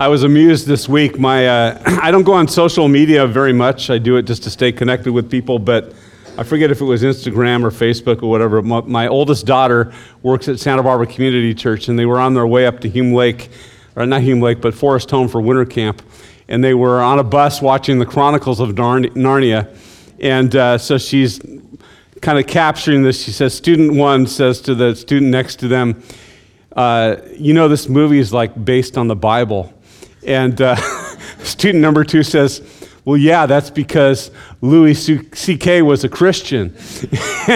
I was amused this week. My, uh, I don't go on social media very much. I do it just to stay connected with people, but I forget if it was Instagram or Facebook or whatever. My, my oldest daughter works at Santa Barbara Community Church, and they were on their way up to Hume Lake, or not Hume Lake, but Forest Home for winter camp. And they were on a bus watching the Chronicles of Narnia. And uh, so she's kind of capturing this. She says, Student one says to the student next to them, uh, you know, this movie is like based on the Bible. And uh, student number two says, well, yeah, that's because Louis C.K. was a Christian.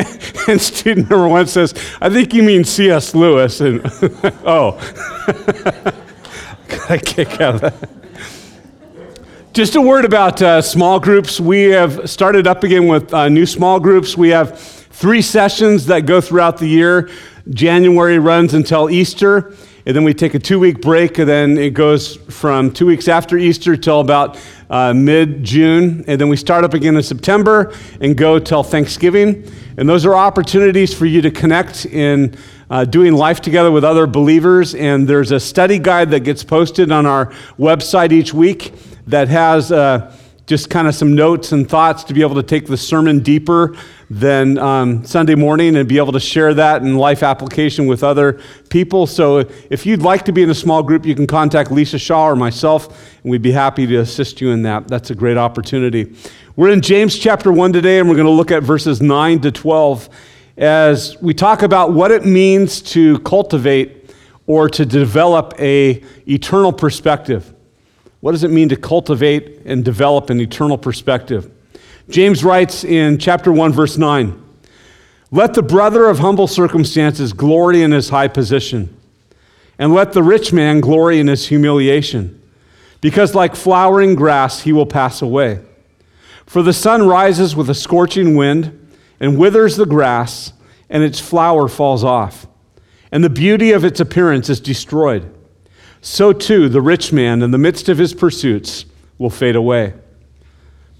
and student number one says, I think you mean C.S. Lewis. And oh, got a kick out of that. Just a word about uh, small groups. We have started up again with uh, new small groups. We have three sessions that go throughout the year. January runs until Easter, and then we take a two week break, and then it goes from two weeks after Easter till about uh, mid June, and then we start up again in September and go till Thanksgiving. And those are opportunities for you to connect in uh, doing life together with other believers. And there's a study guide that gets posted on our website each week that has. Uh, just kind of some notes and thoughts to be able to take the sermon deeper than um, Sunday morning and be able to share that in life application with other people. So if you'd like to be in a small group, you can contact Lisa Shaw or myself, and we'd be happy to assist you in that. That's a great opportunity. We're in James chapter 1 today, and we're going to look at verses 9 to 12 as we talk about what it means to cultivate or to develop a eternal perspective. What does it mean to cultivate and develop an eternal perspective? James writes in chapter 1, verse 9 Let the brother of humble circumstances glory in his high position, and let the rich man glory in his humiliation, because like flowering grass he will pass away. For the sun rises with a scorching wind and withers the grass, and its flower falls off, and the beauty of its appearance is destroyed so too the rich man in the midst of his pursuits will fade away.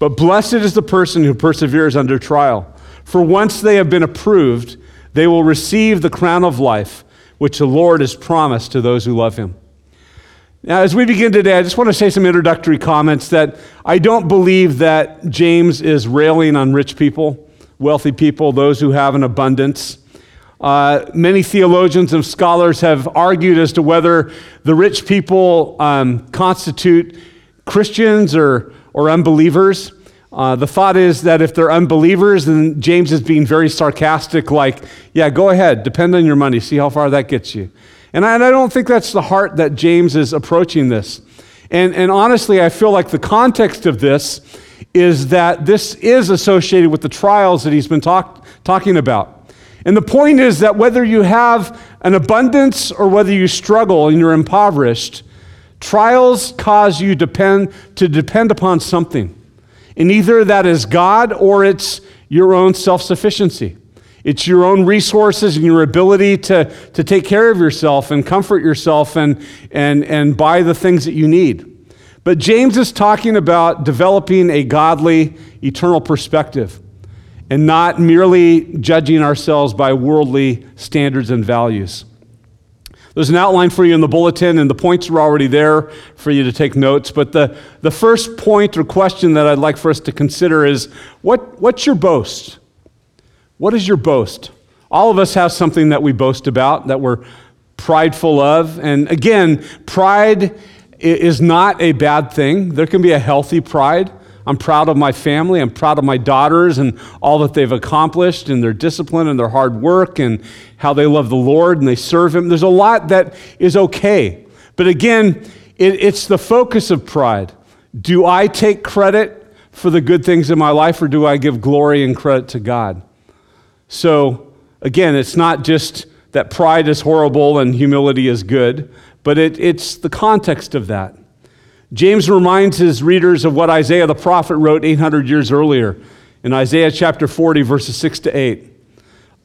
But blessed is the person who perseveres under trial, for once they have been approved, they will receive the crown of life which the Lord has promised to those who love him. Now, as we begin today, I just want to say some introductory comments that I don't believe that James is railing on rich people, wealthy people, those who have an abundance. Uh, many theologians and scholars have argued as to whether the rich people um, constitute Christians or, or unbelievers. Uh, the thought is that if they're unbelievers, then James is being very sarcastic, like, yeah, go ahead, depend on your money, see how far that gets you. And I, and I don't think that's the heart that James is approaching this. And, and honestly, I feel like the context of this is that this is associated with the trials that he's been talk, talking about. And the point is that whether you have an abundance or whether you struggle and you're impoverished, trials cause you depend, to depend upon something. And either that is God or it's your own self sufficiency. It's your own resources and your ability to, to take care of yourself and comfort yourself and, and, and buy the things that you need. But James is talking about developing a godly, eternal perspective and not merely judging ourselves by worldly standards and values. There's an outline for you in the bulletin, and the points are already there for you to take notes. But the, the first point or question that I'd like for us to consider is what, what's your boast? What is your boast? All of us have something that we boast about, that we're prideful of. And again, pride is not a bad thing, there can be a healthy pride. I'm proud of my family. I'm proud of my daughters and all that they've accomplished and their discipline and their hard work and how they love the Lord and they serve Him. There's a lot that is okay. But again, it, it's the focus of pride. Do I take credit for the good things in my life or do I give glory and credit to God? So, again, it's not just that pride is horrible and humility is good, but it, it's the context of that. James reminds his readers of what Isaiah the prophet wrote 800 years earlier in Isaiah chapter 40, verses 6 to 8.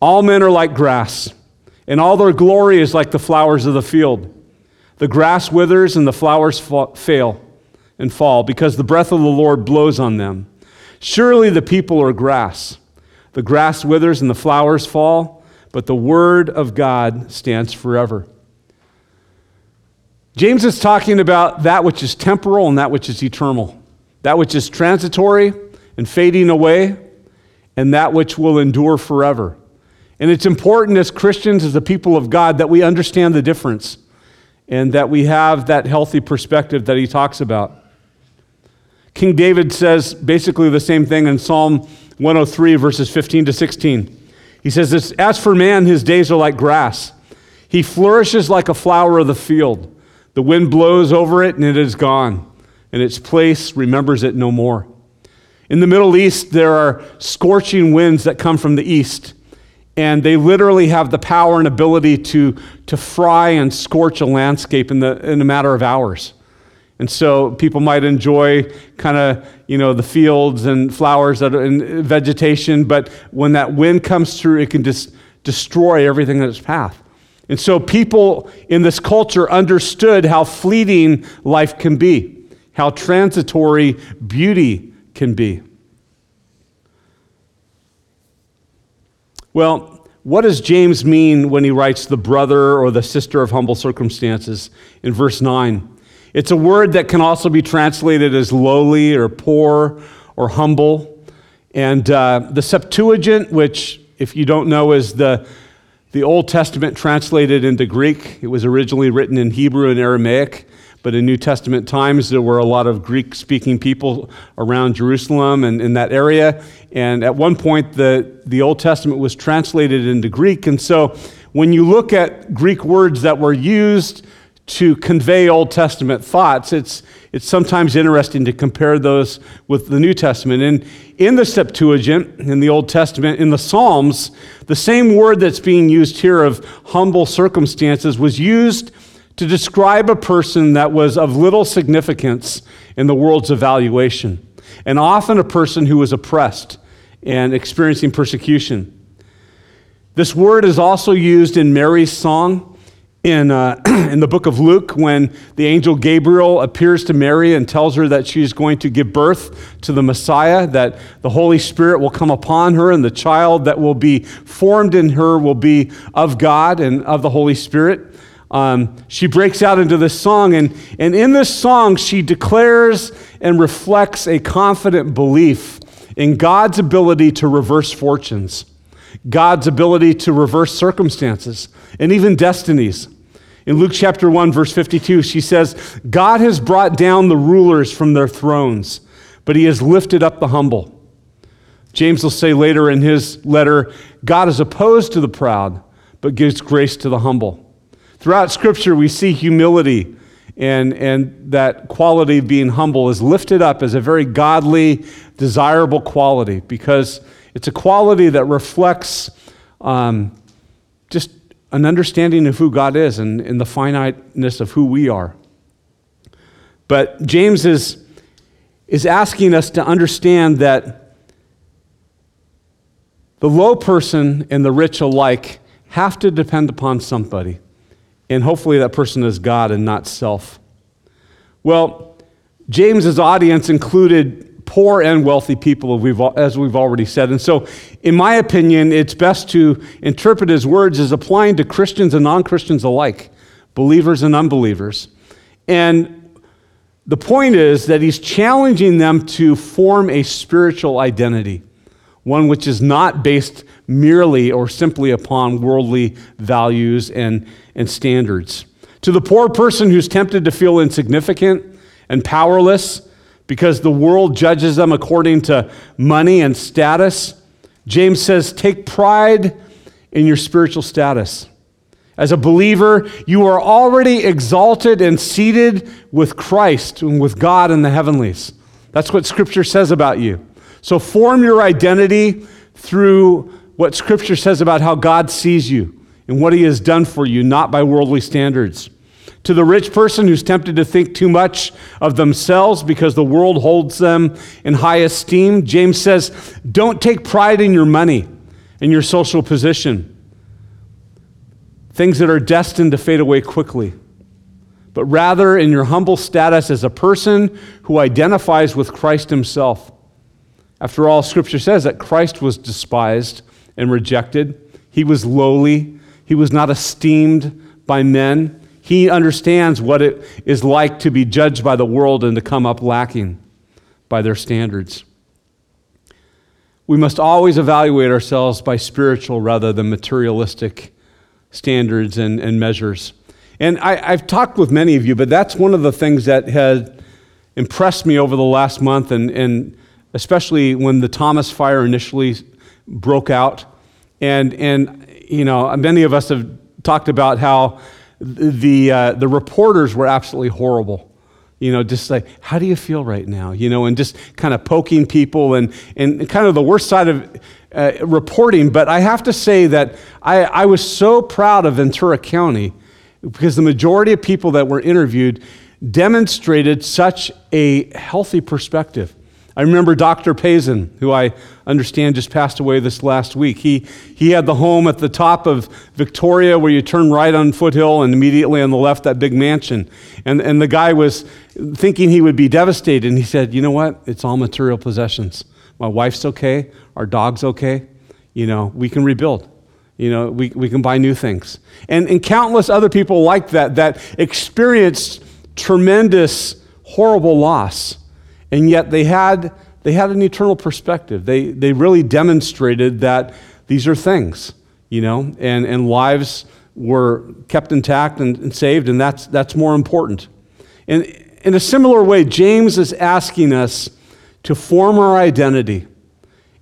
All men are like grass, and all their glory is like the flowers of the field. The grass withers and the flowers fail and fall because the breath of the Lord blows on them. Surely the people are grass. The grass withers and the flowers fall, but the word of God stands forever. James is talking about that which is temporal and that which is eternal, that which is transitory and fading away, and that which will endure forever. And it's important as Christians, as the people of God, that we understand the difference and that we have that healthy perspective that he talks about. King David says basically the same thing in Psalm 103, verses 15 to 16. He says, As for man, his days are like grass. He flourishes like a flower of the field. The wind blows over it, and it is gone, and its place remembers it no more. In the Middle East, there are scorching winds that come from the east, and they literally have the power and ability to, to fry and scorch a landscape in, the, in a matter of hours. And so people might enjoy kind of, you know, the fields and flowers that are in vegetation, but when that wind comes through, it can just destroy everything in its path. And so people in this culture understood how fleeting life can be, how transitory beauty can be. Well, what does James mean when he writes the brother or the sister of humble circumstances in verse 9? It's a word that can also be translated as lowly or poor or humble. And uh, the Septuagint, which, if you don't know, is the, the Old Testament translated into Greek, it was originally written in Hebrew and Aramaic. But in New Testament times, there were a lot of Greek speaking people around Jerusalem and in that area. And at one point, the, the Old Testament was translated into Greek. And so when you look at Greek words that were used to convey Old Testament thoughts, it's, it's sometimes interesting to compare those with the New Testament. And in the Septuagint, in the Old Testament, in the Psalms, the same word that's being used here of humble circumstances was used to describe a person that was of little significance in the world's evaluation, and often a person who was oppressed and experiencing persecution. This word is also used in Mary's song in, uh, in the book of Luke when the angel Gabriel appears to Mary and tells her that she's going to give birth to the Messiah, that the Holy Spirit will come upon her, and the child that will be formed in her will be of God and of the Holy Spirit. Um, she breaks out into this song, and, and in this song, she declares and reflects a confident belief in God's ability to reverse fortunes. God's ability to reverse circumstances and even destinies. In Luke chapter 1, verse 52, she says, God has brought down the rulers from their thrones, but he has lifted up the humble. James will say later in his letter, God is opposed to the proud, but gives grace to the humble. Throughout Scripture, we see humility and, and that quality of being humble is lifted up as a very godly, desirable quality because it's a quality that reflects um, just an understanding of who God is and, and the finiteness of who we are. But James is, is asking us to understand that the low person and the rich alike have to depend upon somebody. And hopefully that person is God and not self. Well, James's audience included poor and wealthy people, as we've already said. And so, in my opinion, it's best to interpret his words as applying to Christians and non Christians alike, believers and unbelievers. And the point is that he's challenging them to form a spiritual identity, one which is not based merely or simply upon worldly values and, and standards. To the poor person who's tempted to feel insignificant and powerless, because the world judges them according to money and status. James says, take pride in your spiritual status. As a believer, you are already exalted and seated with Christ and with God in the heavenlies. That's what Scripture says about you. So form your identity through what Scripture says about how God sees you and what He has done for you, not by worldly standards. To the rich person who's tempted to think too much of themselves because the world holds them in high esteem, James says, don't take pride in your money and your social position, things that are destined to fade away quickly, but rather in your humble status as a person who identifies with Christ himself. After all, Scripture says that Christ was despised and rejected, he was lowly, he was not esteemed by men. He understands what it is like to be judged by the world and to come up lacking by their standards. We must always evaluate ourselves by spiritual rather than materialistic standards and, and measures. And I, have talked with many of you, but that's one of the things that has impressed me over the last month, and, and especially when the Thomas fire initially broke out. And, and, you know, many of us have talked about how the, uh, the reporters were absolutely horrible you know, just like, how do you feel right now? You know, and just kind of poking people and, and kind of the worst side of uh, reporting. But I have to say that I, I was so proud of Ventura County because the majority of people that were interviewed demonstrated such a healthy perspective. I remember Dr. Payson, who I understand just passed away this last week. He, he had the home at the top of Victoria where you turn right on Foothill and immediately on the left, that big mansion. And, and the guy was thinking he would be devastated. And he said, You know what? It's all material possessions. My wife's okay. Our dog's okay. You know, we can rebuild. You know, we, we can buy new things. And, and countless other people like that that experienced tremendous, horrible loss and yet they had, they had an eternal perspective. They, they really demonstrated that these are things, you know, and, and lives were kept intact and, and saved, and that's, that's more important. And in a similar way, James is asking us to form our identity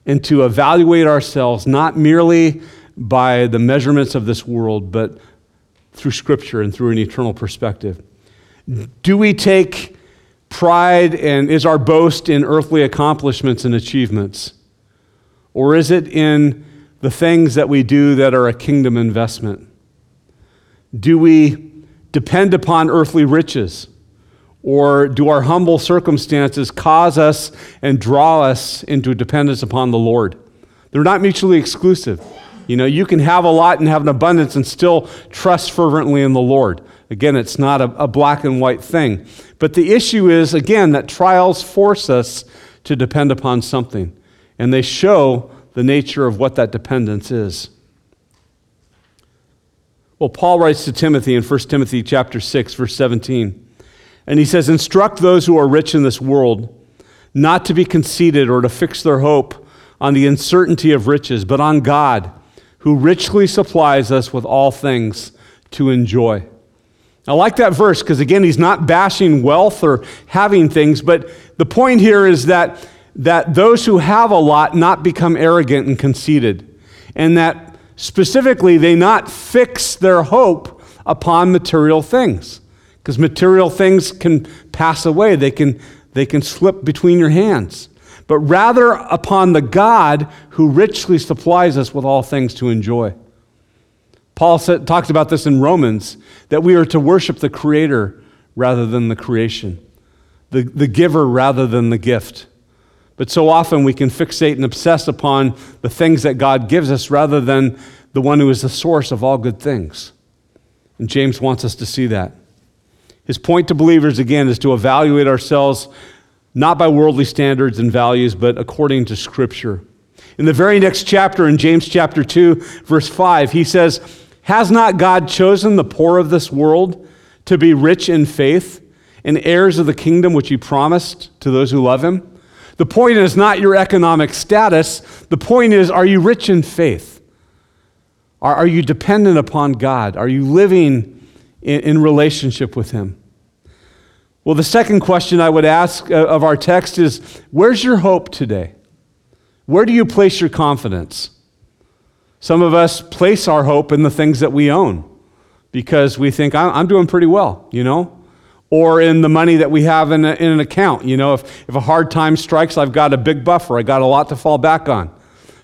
and to evaluate ourselves not merely by the measurements of this world, but through Scripture and through an eternal perspective. Do we take pride and is our boast in earthly accomplishments and achievements? Or is it in the things that we do that are a kingdom investment? Do we depend upon earthly riches? Or do our humble circumstances cause us and draw us into dependence upon the Lord? They're not mutually exclusive. You know, you can have a lot and have an abundance and still trust fervently in the Lord. Again, it's not a, a, black and white thing. But the issue is, again, that trials force us to depend upon something, and they show the nature of what that dependence is. Well, Paul writes to Timothy in 1 Timothy chapter 6, verse 17. And he says, Instruct those who are rich in this world not to be conceited or to fix their hope on the uncertainty of riches, but on God, who richly supplies us with all things to enjoy. I like that verse because, again, he's not bashing wealth or having things, but the point here is that, that those who have a lot not become arrogant and conceited, and that specifically they not fix their hope upon material things. Because material things can pass away, they can, they can slip between your hands. But rather upon the God who richly supplies us with all things to enjoy. Paul said, talks about this in Romans that we are to worship the Creator rather than the creation, the, the giver rather than the gift. But so often we can fixate and obsess upon the things that God gives us rather than the one who is the source of all good things. And James wants us to see that. His point to believers, again, is to evaluate ourselves not by worldly standards and values, but according to Scripture. In the very next chapter, in James chapter 2, verse 5, he says, has not God chosen the poor of this world to be rich in faith and heirs of the kingdom which he promised to those who love him? The point is not your economic status. The point is, are you rich in faith? Are, are you dependent upon God? Are you living in, in relationship with him? Well, the second question I would ask uh, of our text is where's your hope today? Where do you place your confidence? Some of us place our hope in the things that we own because we think, I'm doing pretty well, you know? Or in the money that we have in, a, in an account. You know, if, if a hard time strikes, I've got a big buffer, I got a lot to fall back on.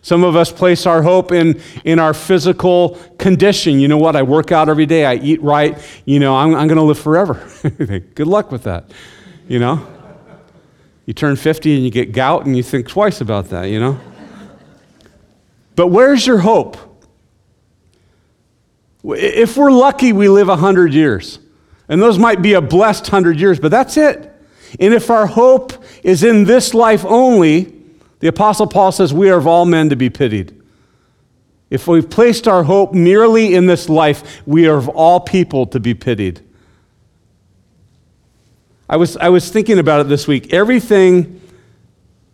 Some of us place our hope in, in our physical condition. You know what? I work out every day. I eat right. You know, I'm, I'm going to live forever. Good luck with that. You know? You turn 50 and you get gout and you think twice about that, you know? But where's your hope? If we're lucky, we live 100 years. And those might be a blessed 100 years, but that's it. And if our hope is in this life only, the Apostle Paul says we are of all men to be pitied. If we've placed our hope merely in this life, we are of all people to be pitied. I was, I was thinking about it this week. Everything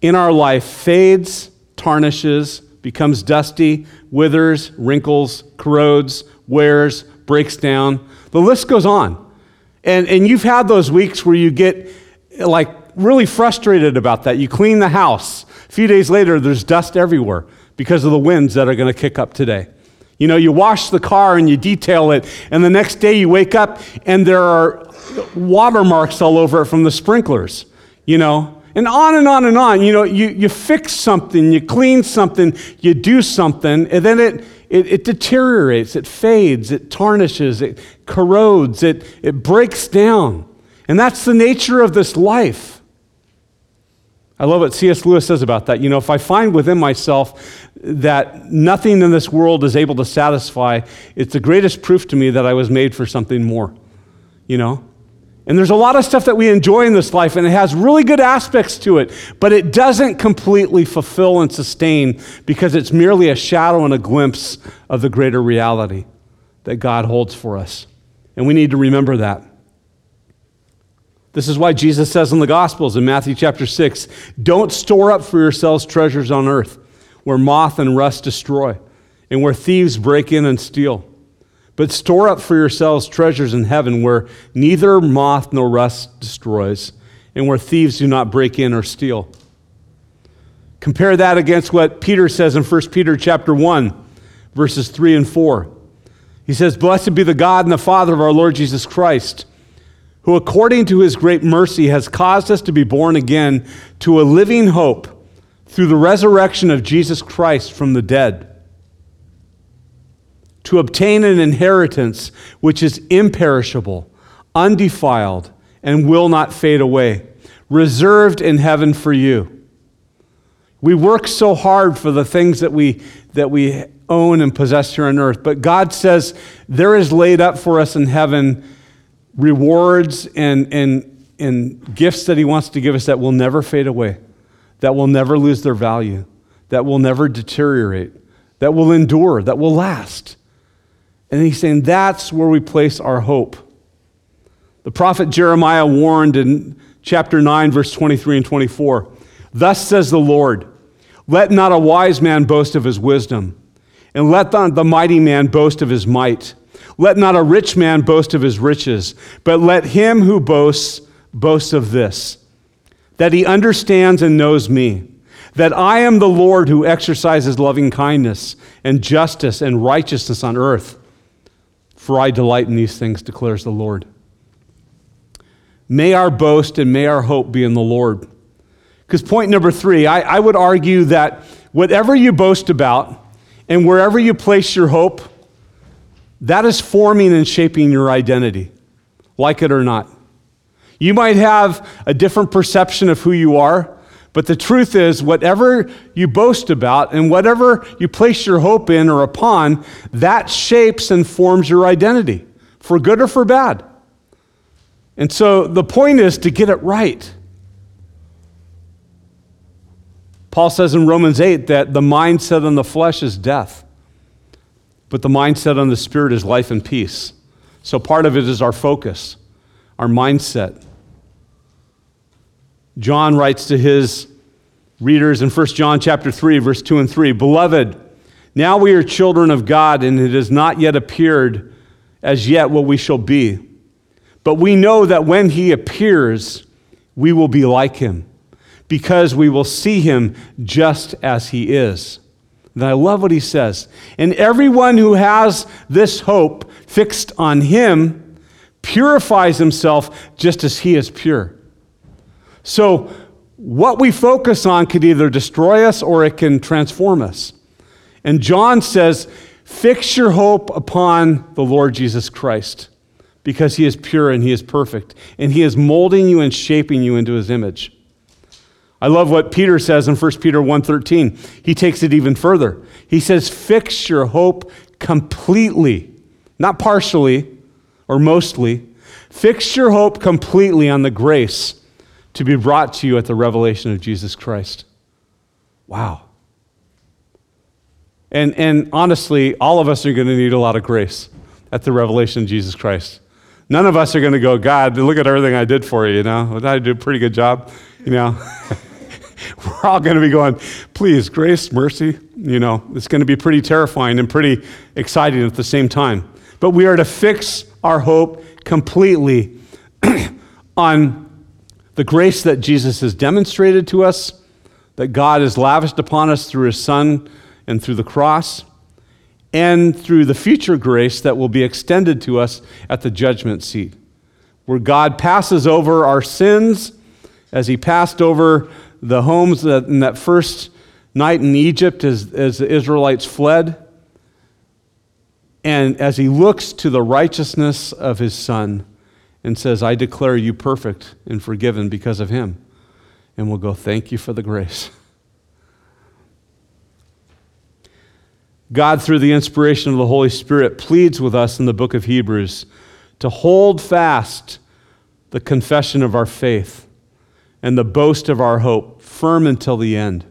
in our life fades, tarnishes, becomes dusty, withers, wrinkles, corrodes, wears, breaks down. The list goes on. And, and you've had those weeks where you get like really frustrated about that. You clean the house. A few days later, there's dust everywhere because of the winds that are going to kick up today. You know, you wash the car and you detail it, and the next day you wake up and there are watermarks all over it from the sprinklers, you know, and on and on and on. You know, you, you fix something, you clean something, you do something, and then it, it, it deteriorates, it fades, it tarnishes, it corrodes, it, it breaks down. And that's the nature of this life. I love what C.S. Lewis says about that. You know, if I find within myself that nothing in this world is able to satisfy, it's the greatest proof to me that I was made for something more. You know? And there's a lot of stuff that we enjoy in this life, and it has really good aspects to it, but it doesn't completely fulfill and sustain because it's merely a shadow and a glimpse of the greater reality that God holds for us. And we need to remember that. This is why Jesus says in the Gospels in Matthew chapter 6 don't store up for yourselves treasures on earth where moth and rust destroy and where thieves break in and steal. But store up for yourselves treasures in heaven where neither moth nor rust destroys and where thieves do not break in or steal. Compare that against what Peter says in 1 Peter chapter 1 verses 3 and 4. He says, "Blessed be the God and the Father of our Lord Jesus Christ, who according to his great mercy has caused us to be born again to a living hope through the resurrection of Jesus Christ from the dead, to obtain an inheritance which is imperishable, undefiled, and will not fade away, reserved in heaven for you. We work so hard for the things that we, that we own and possess here on earth, but God says there is laid up for us in heaven rewards and, and, and gifts that He wants to give us that will never fade away, that will never lose their value, that will never deteriorate, that will endure, that will last. And He's saying that's where we place our hope. The prophet Jeremiah warned in chapter 9, verse 23 and 24 Thus says the Lord, let not a wise man boast of his wisdom, and let the, the mighty man boast of his might let not a rich man boast of his riches, but let him who boasts boast of this that he understands and knows me, that I am the Lord who exercises loving kindness and justice and righteousness on earth. For I delight in these things, declares the Lord. May our boast and may our hope be in the Lord. Because point number three, I, I would argue that whatever you boast about and wherever you place your hope, that is forming and shaping your identity, like it or not. You might have a different perception of who you are, but the truth is, whatever you boast about and whatever you place your hope in or upon, that shapes and forms your identity, for good or for bad. And so the point is to get it right. Paul says in Romans 8 that the mindset on the flesh is death. But the mindset on the Spirit is life and peace. So part of it is our focus, our mindset. John writes to his readers in 1 John chapter 3 verse 2 and 3, "Beloved, now we are children of God and it has not yet appeared as yet what we shall be. But we know that when he appears, we will be like him, because we will see him just as he is." And I love what he says. And everyone who has this hope fixed on him purifies himself just as he is pure. So, what we focus on could either destroy us or it can transform us. And John says, Fix your hope upon the Lord Jesus Christ because he is pure and he is perfect, and he is molding you and shaping you into his image. I love what Peter says in 1 Peter 1:13. He takes it even further. He says, "Fix your hope completely, not partially or mostly. Fix your hope completely on the grace to be brought to you at the revelation of Jesus Christ." Wow. And, and honestly, all of us are going to need a lot of grace at the revelation of Jesus Christ. None of us are going to go, God, look at everything I did for you, you know? I did a pretty good job? You know? We're all going to be going, please, grace, mercy. You know, it's going to be pretty terrifying and pretty exciting at the same time. But we are to fix our hope completely on the grace that Jesus has demonstrated to us, that God has lavished upon us through his Son and through the cross, and through the future grace that will be extended to us at the judgment seat, where God passes over our sins as he passed over the homes that, in that first night in Egypt as, as the Israelites fled. And as he looks to the righteousness of his son and says, I declare you perfect and forgiven because of him. And we'll go, Thank you for the grace. God, through the inspiration of the Holy Spirit, pleads with us in the book of Hebrews to hold fast the confession of our faith and the boast of our hope firm until the end.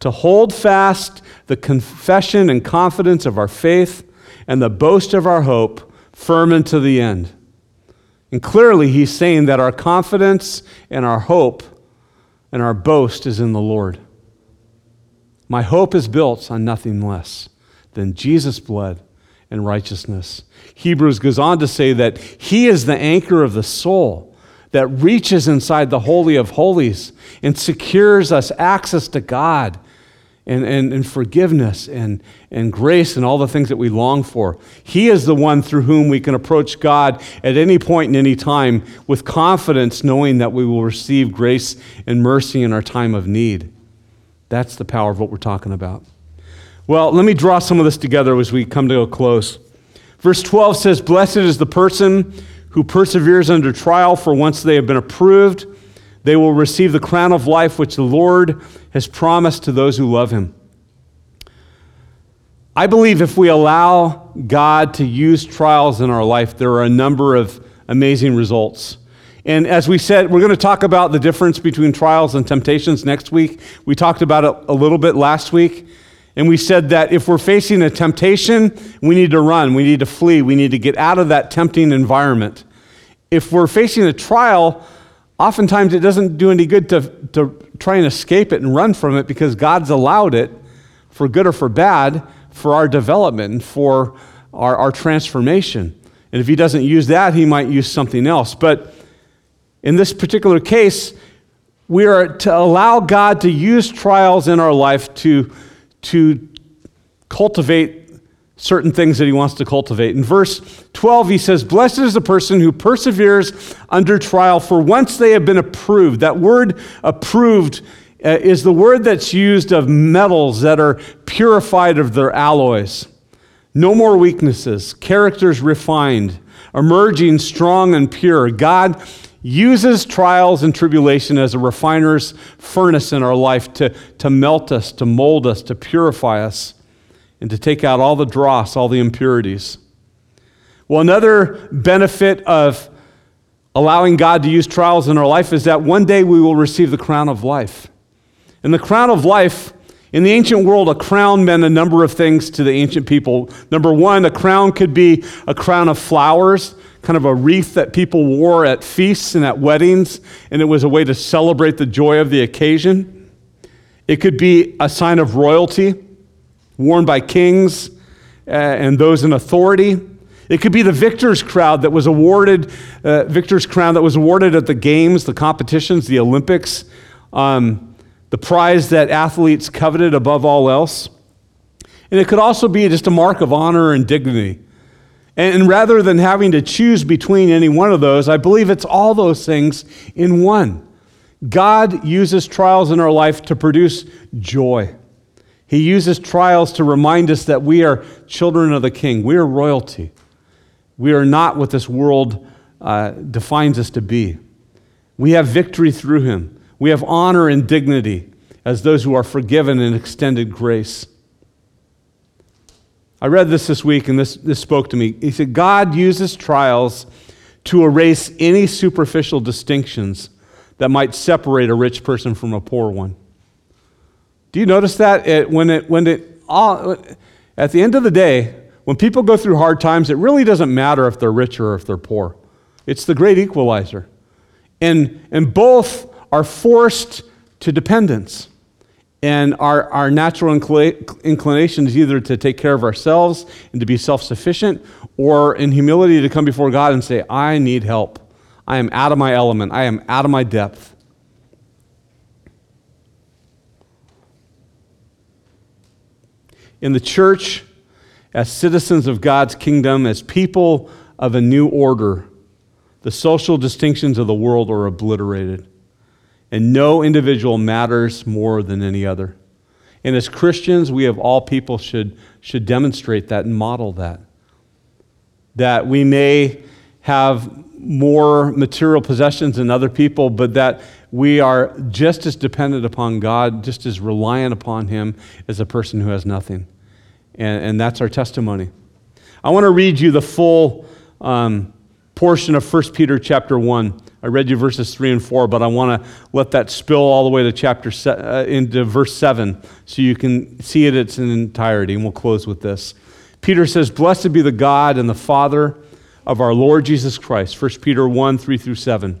To hold fast the confession and confidence of our faith and the boast of our hope firm until the end. And clearly, he's saying that our confidence and our hope and our boast is in the Lord. My hope is built on nothing less than Jesus' blood and righteousness. Hebrews goes on to say that he is the anchor of the soul that reaches inside the Holy of Holies and secures us access to God and, and, and forgiveness and, and grace and all the things that we long for. He is the one through whom we can approach God at any point in any time with confidence, knowing that we will receive grace and mercy in our time of need. That's the power of what we're talking about. Well, let me draw some of this together as we come to a close. Verse 12 says, Blessed is the person who perseveres under trial, for once they have been approved, they will receive the crown of life which the Lord has promised to those who love him. I believe if we allow God to use trials in our life, there are a number of amazing results. And as we said, we're going to talk about the difference between trials and temptations next week. We talked about it a little bit last week. And we said that if we're facing a temptation, we need to run, we need to flee, we need to get out of that tempting environment. If we're facing a trial, oftentimes it doesn't do any good to, to try and escape it and run from it because God's allowed it for good or for bad for our development and for our, our transformation. And if He doesn't use that, He might use something else. But in this particular case, we are to allow God to use trials in our life to to cultivate certain things that he wants to cultivate. In verse 12, he says, Blessed is the person who perseveres under trial, for once they have been approved. That word approved uh, is the word that's used of metals that are purified of their alloys. No more weaknesses, characters refined, emerging strong and pure. God uses trials and tribulation as a refiner's furnace in our life to, to melt us, to mold us, to purify us, and to take out all the dross, all the impurities. Well, another benefit of allowing God to use trials in our life is that one day we will receive the crown of life. And the crown of life, in the ancient world, a crown meant a number of things to the ancient people. Number one, a crown could be a crown of flowers kind of a wreath that people wore at feasts and at weddings, and it was a way to celebrate the joy of the occasion. It could be a sign of royalty worn by kings uh, and those in authority. It could be the victor's crowd that was awarded, uh, victor's crown that was awarded at the games, the competitions, the Olympics, um, the prize that athletes coveted above all else. And it could also be just a mark of honor and dignity. And rather than having to choose between any one of those, I believe it's all those things in one. God uses trials in our life to produce joy. He uses trials to remind us that we are children of the King. We are royalty. We are not what this world uh, defines us to be. We have victory through Him. We have honor and dignity as those who are forgiven and extended grace. I read this this week and this, this spoke to me. He said, God uses trials to erase any superficial distinctions that might separate a rich person from a poor one. Do you notice that? It, when it, when it, all, at the end of the day, when people go through hard times, it really doesn't matter if they're rich or if they're poor. It's the great equalizer. And, and both are forced to dependence. And our, our natural inclination is either to take care of ourselves and to be self sufficient, or in humility to come before God and say, I need help. I am out of my element. I am out of my depth. In the church, as citizens of God's kingdom, as people of a new order, the social distinctions of the world are obliterated. And no individual matters more than any other. And as Christians, we of all people should, should demonstrate that and model that. That we may have more material possessions than other people, but that we are just as dependent upon God, just as reliant upon Him as a person who has nothing. And, and that's our testimony. I want to read you the full um, portion of 1 Peter chapter 1. I read you verses 3 and 4, but I want to let that spill all the way to chapter se- uh, into verse 7 so you can see it in its entirety. And we'll close with this. Peter says, Blessed be the God and the Father of our Lord Jesus Christ. 1 Peter 1 3 through 7.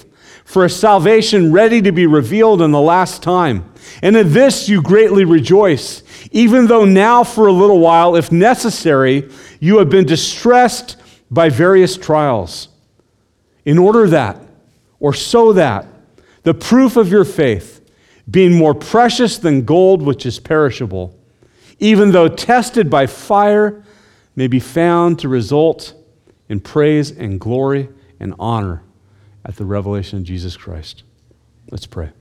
for a salvation ready to be revealed in the last time. And in this you greatly rejoice, even though now for a little while, if necessary, you have been distressed by various trials, in order that, or so that, the proof of your faith, being more precious than gold which is perishable, even though tested by fire, may be found to result in praise and glory and honor at the revelation of Jesus Christ. Let's pray.